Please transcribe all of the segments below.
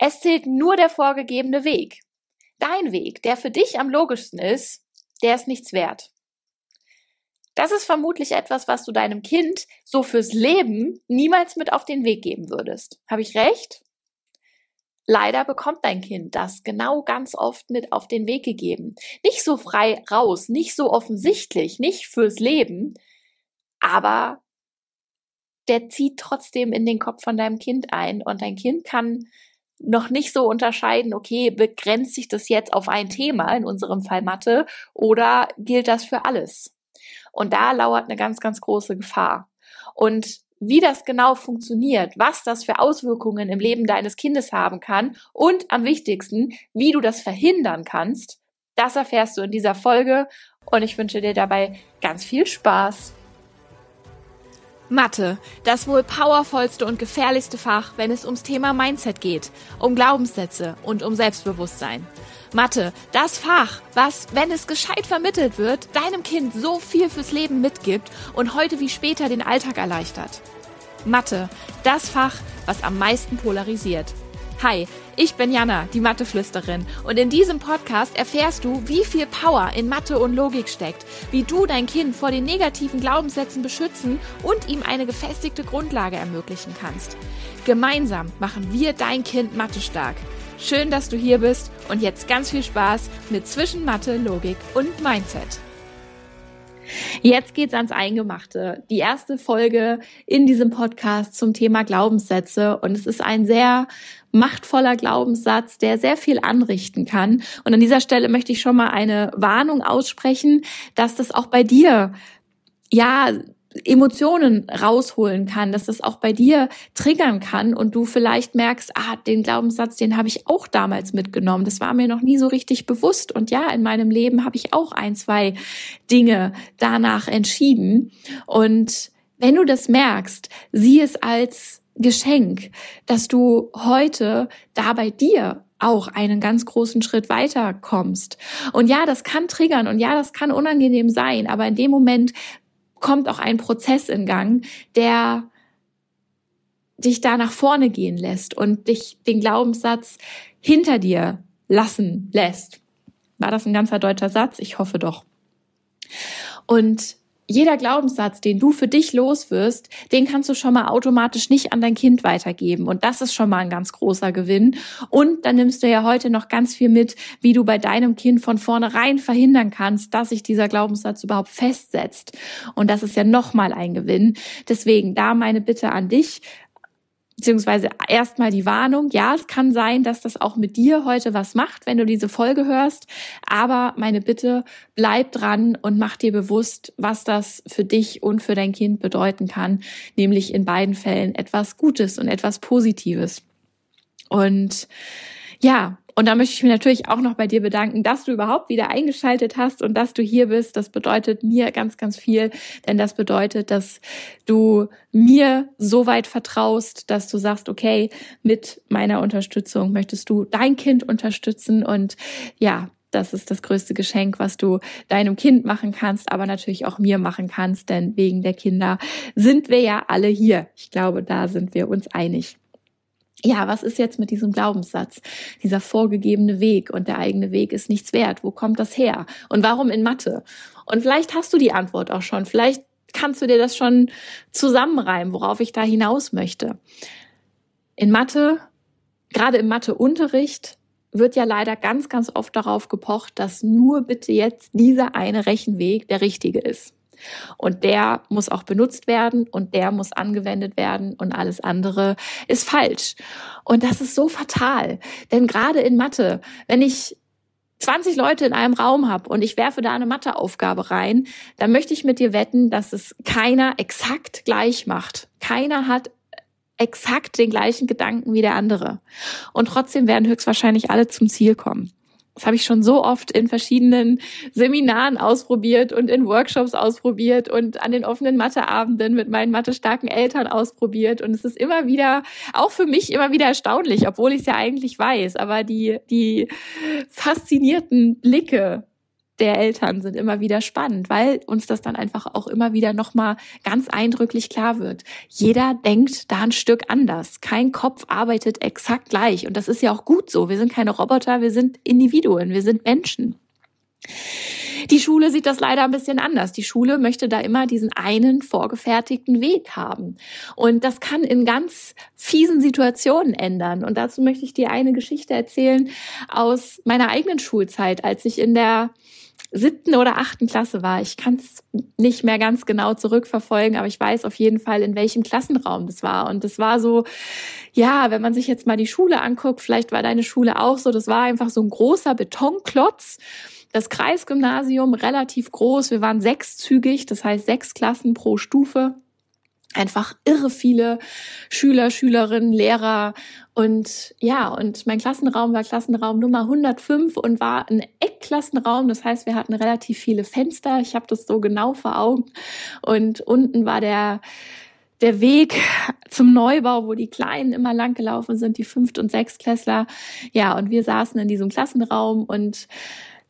Es zählt nur der vorgegebene Weg. Dein Weg, der für dich am logischsten ist, der ist nichts wert. Das ist vermutlich etwas, was du deinem Kind so fürs Leben niemals mit auf den Weg geben würdest. Habe ich recht? Leider bekommt dein Kind das genau ganz oft mit auf den Weg gegeben. Nicht so frei raus, nicht so offensichtlich, nicht fürs Leben, aber der zieht trotzdem in den Kopf von deinem Kind ein und dein Kind kann noch nicht so unterscheiden, okay, begrenzt sich das jetzt auf ein Thema, in unserem Fall Mathe, oder gilt das für alles? Und da lauert eine ganz, ganz große Gefahr. Und wie das genau funktioniert, was das für Auswirkungen im Leben deines Kindes haben kann und am wichtigsten, wie du das verhindern kannst, das erfährst du in dieser Folge und ich wünsche dir dabei ganz viel Spaß. Mathe, das wohl powervollste und gefährlichste Fach, wenn es ums Thema Mindset geht, um Glaubenssätze und um Selbstbewusstsein. Mathe, das Fach, was, wenn es gescheit vermittelt wird, deinem Kind so viel fürs Leben mitgibt und heute wie später den Alltag erleichtert. Mathe, das Fach, was am meisten polarisiert. Hi, ich bin Jana, die Matheflüsterin und in diesem Podcast erfährst du, wie viel Power in Mathe und Logik steckt, wie du dein Kind vor den negativen Glaubenssätzen beschützen und ihm eine gefestigte Grundlage ermöglichen kannst. Gemeinsam machen wir dein Kind Mathe stark. Schön, dass du hier bist und jetzt ganz viel Spaß mit zwischen Mathe, Logik und Mindset. Jetzt geht's ans Eingemachte. Die erste Folge in diesem Podcast zum Thema Glaubenssätze und es ist ein sehr machtvoller Glaubenssatz, der sehr viel anrichten kann. Und an dieser Stelle möchte ich schon mal eine Warnung aussprechen, dass das auch bei dir ja Emotionen rausholen kann, dass das auch bei dir triggern kann und du vielleicht merkst, ah, den Glaubenssatz, den habe ich auch damals mitgenommen. Das war mir noch nie so richtig bewusst. Und ja, in meinem Leben habe ich auch ein, zwei Dinge danach entschieden. Und wenn du das merkst, sieh es als Geschenk, dass du heute da bei dir auch einen ganz großen Schritt weiter kommst. Und ja, das kann triggern und ja, das kann unangenehm sein, aber in dem Moment kommt auch ein Prozess in Gang, der dich da nach vorne gehen lässt und dich den Glaubenssatz hinter dir lassen lässt. War das ein ganzer deutscher Satz? Ich hoffe doch. Und jeder Glaubenssatz, den du für dich loswirst, den kannst du schon mal automatisch nicht an dein Kind weitergeben. Und das ist schon mal ein ganz großer Gewinn. Und dann nimmst du ja heute noch ganz viel mit, wie du bei deinem Kind von vornherein verhindern kannst, dass sich dieser Glaubenssatz überhaupt festsetzt. Und das ist ja nochmal ein Gewinn. Deswegen da meine Bitte an dich, beziehungsweise erstmal die Warnung, ja, es kann sein, dass das auch mit dir heute was macht, wenn du diese Folge hörst, aber meine Bitte, bleib dran und mach dir bewusst, was das für dich und für dein Kind bedeuten kann, nämlich in beiden Fällen etwas Gutes und etwas Positives. Und ja, und da möchte ich mich natürlich auch noch bei dir bedanken, dass du überhaupt wieder eingeschaltet hast und dass du hier bist. Das bedeutet mir ganz, ganz viel, denn das bedeutet, dass du mir so weit vertraust, dass du sagst, okay, mit meiner Unterstützung möchtest du dein Kind unterstützen und ja, das ist das größte Geschenk, was du deinem Kind machen kannst, aber natürlich auch mir machen kannst, denn wegen der Kinder sind wir ja alle hier. Ich glaube, da sind wir uns einig ja, was ist jetzt mit diesem Glaubenssatz? Dieser vorgegebene Weg und der eigene Weg ist nichts wert. Wo kommt das her? Und warum in Mathe? Und vielleicht hast du die Antwort auch schon. Vielleicht kannst du dir das schon zusammenreimen, worauf ich da hinaus möchte. In Mathe, gerade im Matheunterricht, wird ja leider ganz, ganz oft darauf gepocht, dass nur bitte jetzt dieser eine Rechenweg der richtige ist. Und der muss auch benutzt werden und der muss angewendet werden und alles andere ist falsch. Und das ist so fatal. Denn gerade in Mathe, wenn ich 20 Leute in einem Raum habe und ich werfe da eine Matheaufgabe rein, dann möchte ich mit dir wetten, dass es keiner exakt gleich macht. Keiner hat exakt den gleichen Gedanken wie der andere. Und trotzdem werden höchstwahrscheinlich alle zum Ziel kommen. Das habe ich schon so oft in verschiedenen Seminaren ausprobiert und in Workshops ausprobiert und an den offenen Matheabenden mit meinen mathestarken Eltern ausprobiert. Und es ist immer wieder, auch für mich immer wieder erstaunlich, obwohl ich es ja eigentlich weiß. Aber die, die faszinierten Blicke der Eltern sind immer wieder spannend, weil uns das dann einfach auch immer wieder nochmal ganz eindrücklich klar wird. Jeder denkt da ein Stück anders. Kein Kopf arbeitet exakt gleich. Und das ist ja auch gut so. Wir sind keine Roboter, wir sind Individuen, wir sind Menschen. Die Schule sieht das leider ein bisschen anders. Die Schule möchte da immer diesen einen vorgefertigten Weg haben. Und das kann in ganz fiesen Situationen ändern. Und dazu möchte ich dir eine Geschichte erzählen aus meiner eigenen Schulzeit, als ich in der siebten oder achten Klasse war. Ich kann es nicht mehr ganz genau zurückverfolgen, aber ich weiß auf jeden Fall, in welchem Klassenraum das war. Und das war so, ja, wenn man sich jetzt mal die Schule anguckt, vielleicht war deine Schule auch so, das war einfach so ein großer Betonklotz. Das Kreisgymnasium relativ groß. Wir waren sechszügig, das heißt sechs Klassen pro Stufe einfach irre viele Schüler, Schülerinnen, Lehrer und ja, und mein Klassenraum war Klassenraum Nummer 105 und war ein Eckklassenraum. Das heißt, wir hatten relativ viele Fenster. Ich habe das so genau vor Augen. Und unten war der der Weg zum Neubau, wo die Kleinen immer lang gelaufen sind, die Fünft- und Sechstklässler. Ja, und wir saßen in diesem Klassenraum und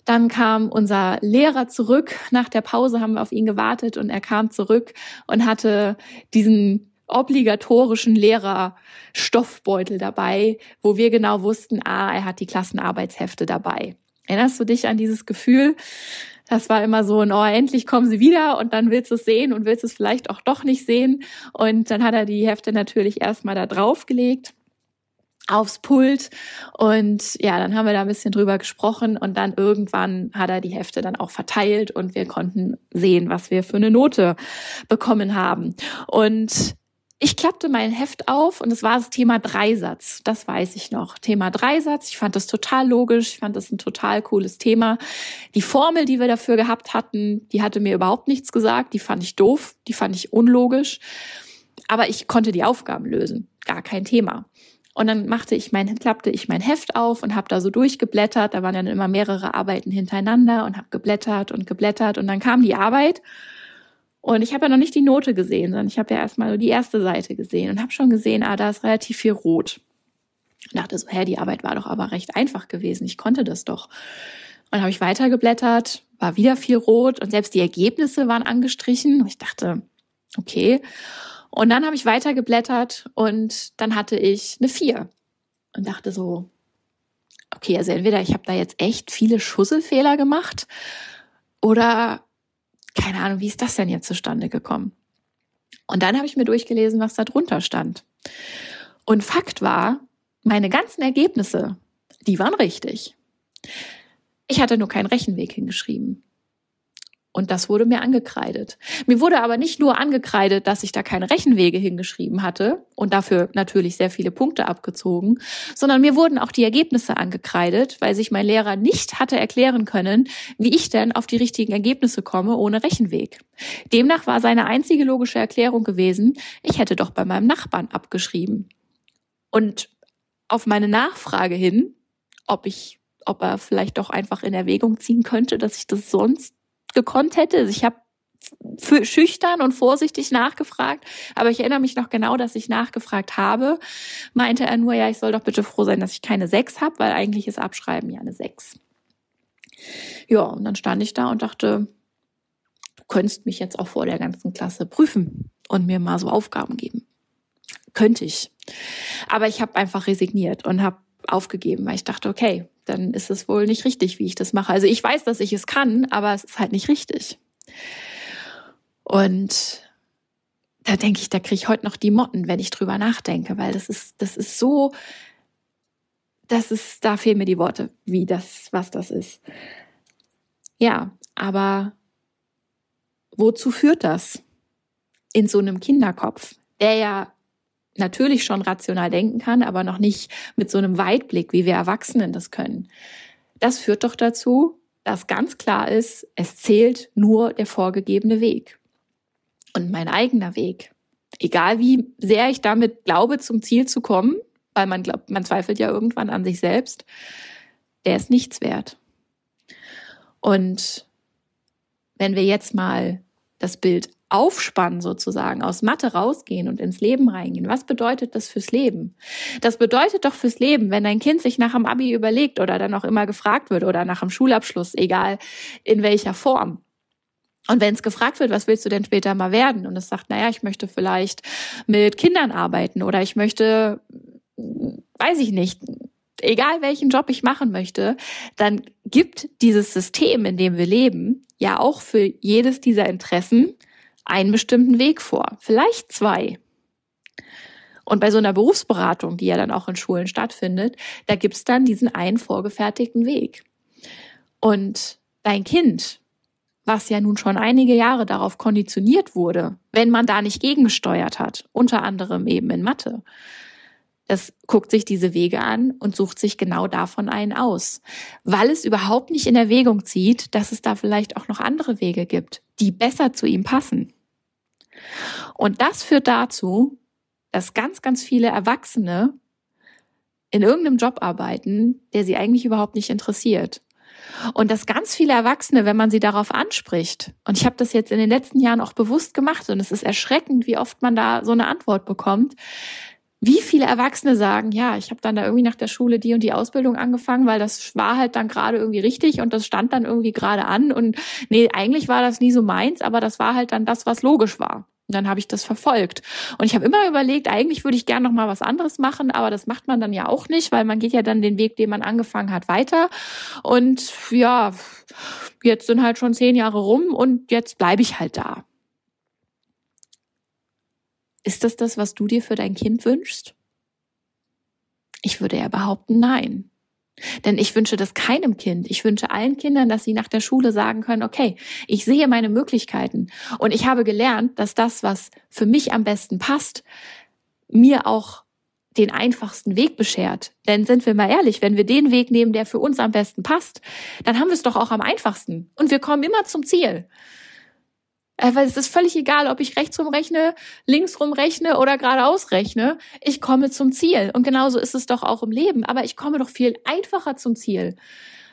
dann kam unser Lehrer zurück. Nach der Pause haben wir auf ihn gewartet und er kam zurück und hatte diesen obligatorischen Lehrerstoffbeutel dabei, wo wir genau wussten, ah, er hat die Klassenarbeitshefte dabei. Erinnerst du dich an dieses Gefühl? Das war immer so, oh, endlich kommen sie wieder und dann willst du es sehen und willst es vielleicht auch doch nicht sehen. Und dann hat er die Hefte natürlich erstmal da draufgelegt aufs Pult und ja, dann haben wir da ein bisschen drüber gesprochen und dann irgendwann hat er die Hefte dann auch verteilt und wir konnten sehen, was wir für eine Note bekommen haben. Und ich klappte mein Heft auf und es war das Thema Dreisatz. Das weiß ich noch. Thema Dreisatz. Ich fand das total logisch. Ich fand das ein total cooles Thema. Die Formel, die wir dafür gehabt hatten, die hatte mir überhaupt nichts gesagt. Die fand ich doof. Die fand ich unlogisch. Aber ich konnte die Aufgaben lösen. Gar kein Thema. Und dann machte ich mein, klappte ich mein Heft auf und habe da so durchgeblättert. Da waren dann immer mehrere Arbeiten hintereinander und habe geblättert und geblättert. Und dann kam die Arbeit. Und ich habe ja noch nicht die Note gesehen, sondern ich habe ja erstmal nur die erste Seite gesehen und habe schon gesehen, ah, da ist relativ viel rot. Ich dachte so, hä, die Arbeit war doch aber recht einfach gewesen. Ich konnte das doch. Und dann habe ich weitergeblättert, war wieder viel rot und selbst die Ergebnisse waren angestrichen. Und ich dachte, okay. Und dann habe ich weitergeblättert und dann hatte ich eine vier und dachte so, okay, also entweder ich habe da jetzt echt viele Schusselfehler gemacht oder keine Ahnung, wie ist das denn jetzt zustande gekommen? Und dann habe ich mir durchgelesen, was da drunter stand. Und Fakt war, meine ganzen Ergebnisse, die waren richtig. Ich hatte nur keinen Rechenweg hingeschrieben. Und das wurde mir angekreidet. Mir wurde aber nicht nur angekreidet, dass ich da keine Rechenwege hingeschrieben hatte und dafür natürlich sehr viele Punkte abgezogen, sondern mir wurden auch die Ergebnisse angekreidet, weil sich mein Lehrer nicht hatte erklären können, wie ich denn auf die richtigen Ergebnisse komme ohne Rechenweg. Demnach war seine einzige logische Erklärung gewesen, ich hätte doch bei meinem Nachbarn abgeschrieben. Und auf meine Nachfrage hin, ob ich ob er vielleicht doch einfach in Erwägung ziehen könnte, dass ich das sonst gekonnt hätte. Ich habe schüchtern und vorsichtig nachgefragt, aber ich erinnere mich noch genau, dass ich nachgefragt habe. Meinte er nur, ja, ich soll doch bitte froh sein, dass ich keine sechs habe, weil eigentlich ist Abschreiben ja eine sechs. Ja, und dann stand ich da und dachte, du könntest mich jetzt auch vor der ganzen Klasse prüfen und mir mal so Aufgaben geben. Könnte ich. Aber ich habe einfach resigniert und habe aufgegeben, weil ich dachte, okay, dann ist es wohl nicht richtig, wie ich das mache. Also ich weiß, dass ich es kann, aber es ist halt nicht richtig. Und da denke ich, da kriege ich heute noch die Motten, wenn ich drüber nachdenke, weil das ist, das ist so, das ist, da fehlen mir die Worte, wie das, was das ist. Ja, aber wozu führt das in so einem Kinderkopf, der ja natürlich schon rational denken kann, aber noch nicht mit so einem Weitblick, wie wir Erwachsenen das können. Das führt doch dazu, dass ganz klar ist, es zählt nur der vorgegebene Weg. Und mein eigener Weg. Egal wie sehr ich damit glaube, zum Ziel zu kommen, weil man glaubt, man zweifelt ja irgendwann an sich selbst, der ist nichts wert. Und wenn wir jetzt mal das Bild aufspannen sozusagen, aus Mathe rausgehen und ins Leben reingehen. Was bedeutet das fürs Leben? Das bedeutet doch fürs Leben, wenn dein Kind sich nach dem Abi überlegt oder dann auch immer gefragt wird oder nach dem Schulabschluss, egal in welcher Form. Und wenn es gefragt wird, was willst du denn später mal werden? Und es sagt, naja, ich möchte vielleicht mit Kindern arbeiten oder ich möchte, weiß ich nicht, egal welchen Job ich machen möchte, dann gibt dieses System, in dem wir leben, ja auch für jedes dieser Interessen einen bestimmten Weg vor, vielleicht zwei. Und bei so einer Berufsberatung, die ja dann auch in Schulen stattfindet, da gibt's dann diesen einen vorgefertigten Weg. Und dein Kind, was ja nun schon einige Jahre darauf konditioniert wurde, wenn man da nicht gegengesteuert hat, unter anderem eben in Mathe, es guckt sich diese Wege an und sucht sich genau davon einen aus, weil es überhaupt nicht in Erwägung zieht, dass es da vielleicht auch noch andere Wege gibt, die besser zu ihm passen. Und das führt dazu, dass ganz, ganz viele Erwachsene in irgendeinem Job arbeiten, der sie eigentlich überhaupt nicht interessiert. Und dass ganz viele Erwachsene, wenn man sie darauf anspricht, und ich habe das jetzt in den letzten Jahren auch bewusst gemacht, und es ist erschreckend, wie oft man da so eine Antwort bekommt, wie viele Erwachsene sagen, ja, ich habe dann da irgendwie nach der Schule die und die Ausbildung angefangen, weil das war halt dann gerade irgendwie richtig und das stand dann irgendwie gerade an und nee, eigentlich war das nie so meins, aber das war halt dann das, was logisch war. Und dann habe ich das verfolgt. Und ich habe immer überlegt, eigentlich würde ich gern noch mal was anderes machen, aber das macht man dann ja auch nicht, weil man geht ja dann den Weg, den man angefangen hat, weiter. Und ja, jetzt sind halt schon zehn Jahre rum und jetzt bleibe ich halt da. Ist das das, was du dir für dein Kind wünschst? Ich würde ja behaupten, nein. Denn ich wünsche das keinem Kind. Ich wünsche allen Kindern, dass sie nach der Schule sagen können, okay, ich sehe meine Möglichkeiten und ich habe gelernt, dass das, was für mich am besten passt, mir auch den einfachsten Weg beschert. Denn sind wir mal ehrlich, wenn wir den Weg nehmen, der für uns am besten passt, dann haben wir es doch auch am einfachsten und wir kommen immer zum Ziel. Äh, weil es ist völlig egal, ob ich rechts rechne, links rechne oder geradeaus rechne. Ich komme zum Ziel. Und genauso ist es doch auch im Leben. Aber ich komme doch viel einfacher zum Ziel,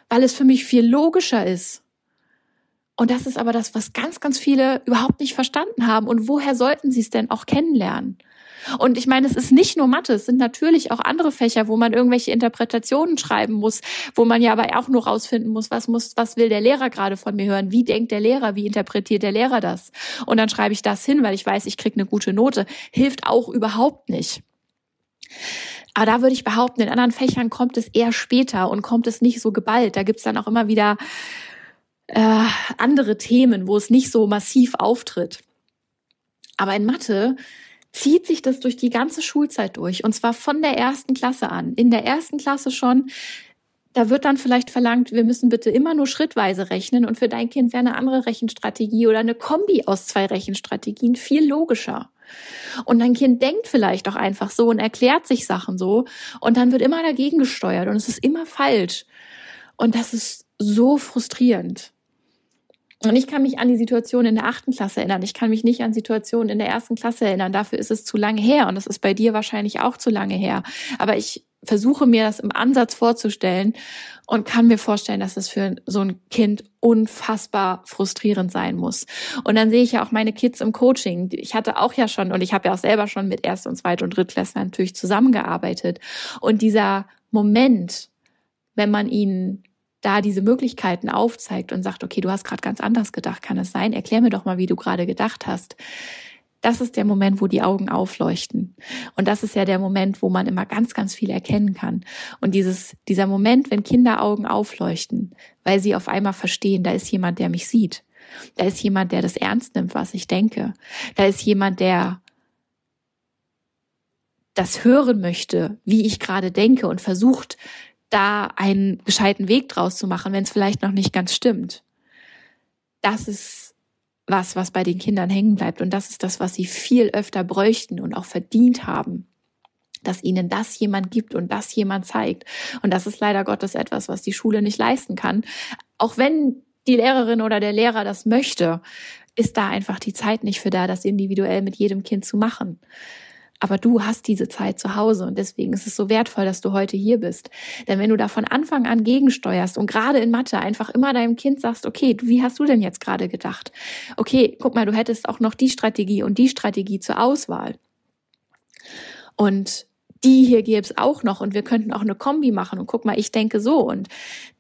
weil es für mich viel logischer ist. Und das ist aber das, was ganz, ganz viele überhaupt nicht verstanden haben. Und woher sollten sie es denn auch kennenlernen? Und ich meine, es ist nicht nur Mathe, es sind natürlich auch andere Fächer, wo man irgendwelche Interpretationen schreiben muss, wo man ja aber auch nur rausfinden muss, was muss, was will der Lehrer gerade von mir hören? Wie denkt der Lehrer? Wie interpretiert der Lehrer das? Und dann schreibe ich das hin, weil ich weiß, ich kriege eine gute Note. Hilft auch überhaupt nicht. Aber da würde ich behaupten, in anderen Fächern kommt es eher später und kommt es nicht so geballt. Da gibt's dann auch immer wieder äh, andere Themen, wo es nicht so massiv auftritt. Aber in Mathe zieht sich das durch die ganze Schulzeit durch. Und zwar von der ersten Klasse an. In der ersten Klasse schon. Da wird dann vielleicht verlangt, wir müssen bitte immer nur schrittweise rechnen und für dein Kind wäre eine andere Rechenstrategie oder eine Kombi aus zwei Rechenstrategien viel logischer. Und dein Kind denkt vielleicht auch einfach so und erklärt sich Sachen so und dann wird immer dagegen gesteuert und es ist immer falsch. Und das ist so frustrierend. Und ich kann mich an die Situation in der achten Klasse erinnern. Ich kann mich nicht an Situationen in der ersten Klasse erinnern. Dafür ist es zu lange her. Und das ist bei dir wahrscheinlich auch zu lange her. Aber ich versuche mir das im Ansatz vorzustellen und kann mir vorstellen, dass es für so ein Kind unfassbar frustrierend sein muss. Und dann sehe ich ja auch meine Kids im Coaching. Ich hatte auch ja schon und ich habe ja auch selber schon mit Erst- und Zweit- und Drittklässlern natürlich zusammengearbeitet. Und dieser Moment, wenn man ihnen da diese Möglichkeiten aufzeigt und sagt, okay, du hast gerade ganz anders gedacht, kann es sein? Erklär mir doch mal, wie du gerade gedacht hast. Das ist der Moment, wo die Augen aufleuchten. Und das ist ja der Moment, wo man immer ganz, ganz viel erkennen kann. Und dieses, dieser Moment, wenn Kinderaugen aufleuchten, weil sie auf einmal verstehen, da ist jemand, der mich sieht. Da ist jemand, der das ernst nimmt, was ich denke. Da ist jemand, der das hören möchte, wie ich gerade denke und versucht, da einen gescheiten Weg draus zu machen, wenn es vielleicht noch nicht ganz stimmt. Das ist was, was bei den Kindern hängen bleibt. Und das ist das, was sie viel öfter bräuchten und auch verdient haben. Dass ihnen das jemand gibt und das jemand zeigt. Und das ist leider Gottes etwas, was die Schule nicht leisten kann. Auch wenn die Lehrerin oder der Lehrer das möchte, ist da einfach die Zeit nicht für da, das individuell mit jedem Kind zu machen. Aber du hast diese Zeit zu Hause und deswegen ist es so wertvoll, dass du heute hier bist. Denn wenn du da von Anfang an gegensteuerst und gerade in Mathe einfach immer deinem Kind sagst, okay, wie hast du denn jetzt gerade gedacht? Okay, guck mal, du hättest auch noch die Strategie und die Strategie zur Auswahl. Und die hier gäbe es auch noch und wir könnten auch eine Kombi machen und guck mal, ich denke so und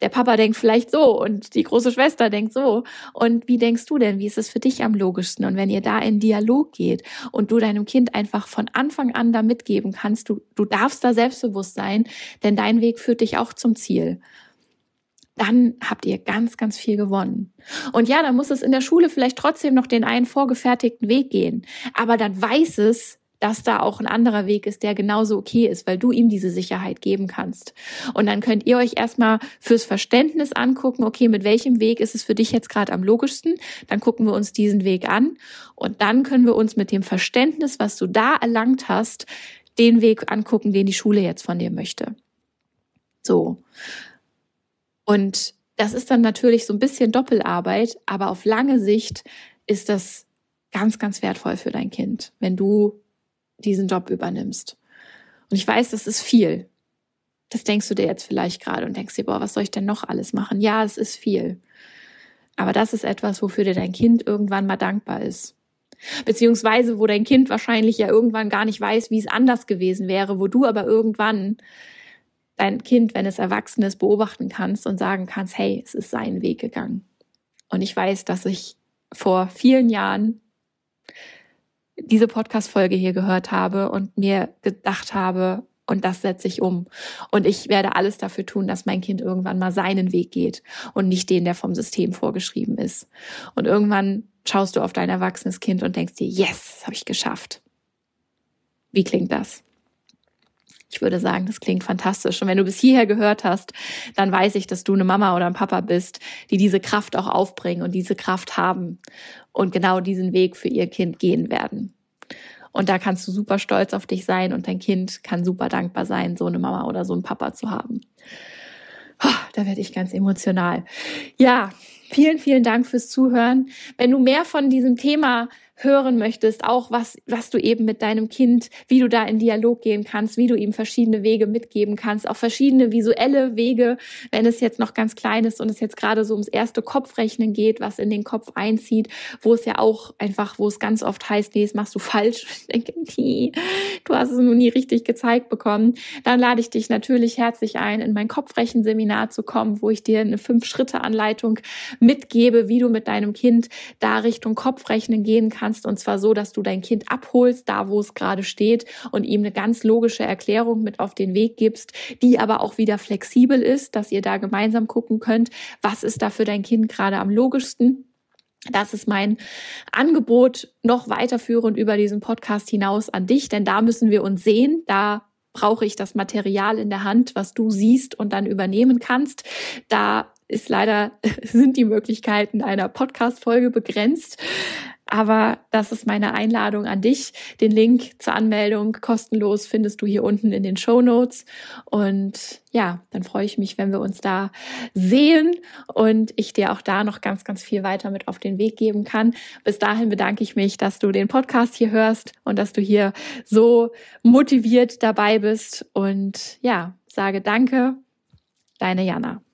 der Papa denkt vielleicht so und die große Schwester denkt so und wie denkst du denn, wie ist es für dich am logischsten und wenn ihr da in Dialog geht und du deinem Kind einfach von Anfang an da mitgeben kannst, du, du darfst da selbstbewusst sein, denn dein Weg führt dich auch zum Ziel dann habt ihr ganz, ganz viel gewonnen. Und ja, dann muss es in der Schule vielleicht trotzdem noch den einen vorgefertigten Weg gehen. Aber dann weiß es, dass da auch ein anderer Weg ist, der genauso okay ist, weil du ihm diese Sicherheit geben kannst. Und dann könnt ihr euch erstmal fürs Verständnis angucken, okay, mit welchem Weg ist es für dich jetzt gerade am logischsten? Dann gucken wir uns diesen Weg an und dann können wir uns mit dem Verständnis, was du da erlangt hast, den Weg angucken, den die Schule jetzt von dir möchte. So. Und das ist dann natürlich so ein bisschen Doppelarbeit, aber auf lange Sicht ist das ganz, ganz wertvoll für dein Kind, wenn du diesen Job übernimmst. Und ich weiß, das ist viel. Das denkst du dir jetzt vielleicht gerade und denkst dir, boah, was soll ich denn noch alles machen? Ja, es ist viel. Aber das ist etwas, wofür dir dein Kind irgendwann mal dankbar ist. Beziehungsweise, wo dein Kind wahrscheinlich ja irgendwann gar nicht weiß, wie es anders gewesen wäre, wo du aber irgendwann dein Kind, wenn es erwachsen ist, beobachten kannst und sagen kannst, hey, es ist seinen Weg gegangen. Und ich weiß, dass ich vor vielen Jahren diese Podcast-Folge hier gehört habe und mir gedacht habe, und das setze ich um. Und ich werde alles dafür tun, dass mein Kind irgendwann mal seinen Weg geht und nicht den, der vom System vorgeschrieben ist. Und irgendwann schaust du auf dein erwachsenes Kind und denkst dir, yes, habe ich geschafft. Wie klingt das? Ich würde sagen, das klingt fantastisch. Und wenn du bis hierher gehört hast, dann weiß ich, dass du eine Mama oder ein Papa bist, die diese Kraft auch aufbringen und diese Kraft haben und genau diesen Weg für ihr Kind gehen werden. Und da kannst du super stolz auf dich sein und dein Kind kann super dankbar sein, so eine Mama oder so einen Papa zu haben. Oh, da werde ich ganz emotional. Ja, vielen, vielen Dank fürs Zuhören. Wenn du mehr von diesem Thema hören möchtest, auch was, was du eben mit deinem Kind, wie du da in Dialog gehen kannst, wie du ihm verschiedene Wege mitgeben kannst, auch verschiedene visuelle Wege, wenn es jetzt noch ganz klein ist und es jetzt gerade so ums erste Kopfrechnen geht, was in den Kopf einzieht, wo es ja auch einfach, wo es ganz oft heißt, nee, das machst du falsch. Ich denke, nee, du hast es noch nie richtig gezeigt bekommen. Dann lade ich dich natürlich herzlich ein, in mein Kopfrechenseminar zu kommen, wo ich dir eine Fünf-Schritte-Anleitung mitgebe, wie du mit deinem Kind da Richtung Kopfrechnen gehen kannst kannst. Und zwar so, dass du dein Kind abholst, da wo es gerade steht und ihm eine ganz logische Erklärung mit auf den Weg gibst, die aber auch wieder flexibel ist, dass ihr da gemeinsam gucken könnt, was ist da für dein Kind gerade am logischsten. Das ist mein Angebot noch weiterführend über diesen Podcast hinaus an dich, denn da müssen wir uns sehen. Da brauche ich das Material in der Hand, was du siehst und dann übernehmen kannst. Da ist leider, sind die Möglichkeiten einer Podcast-Folge begrenzt. Aber das ist meine Einladung an dich. Den Link zur Anmeldung kostenlos findest du hier unten in den Show Notes. Und ja, dann freue ich mich, wenn wir uns da sehen und ich dir auch da noch ganz, ganz viel weiter mit auf den Weg geben kann. Bis dahin bedanke ich mich, dass du den Podcast hier hörst und dass du hier so motiviert dabei bist. Und ja, sage danke, deine Jana.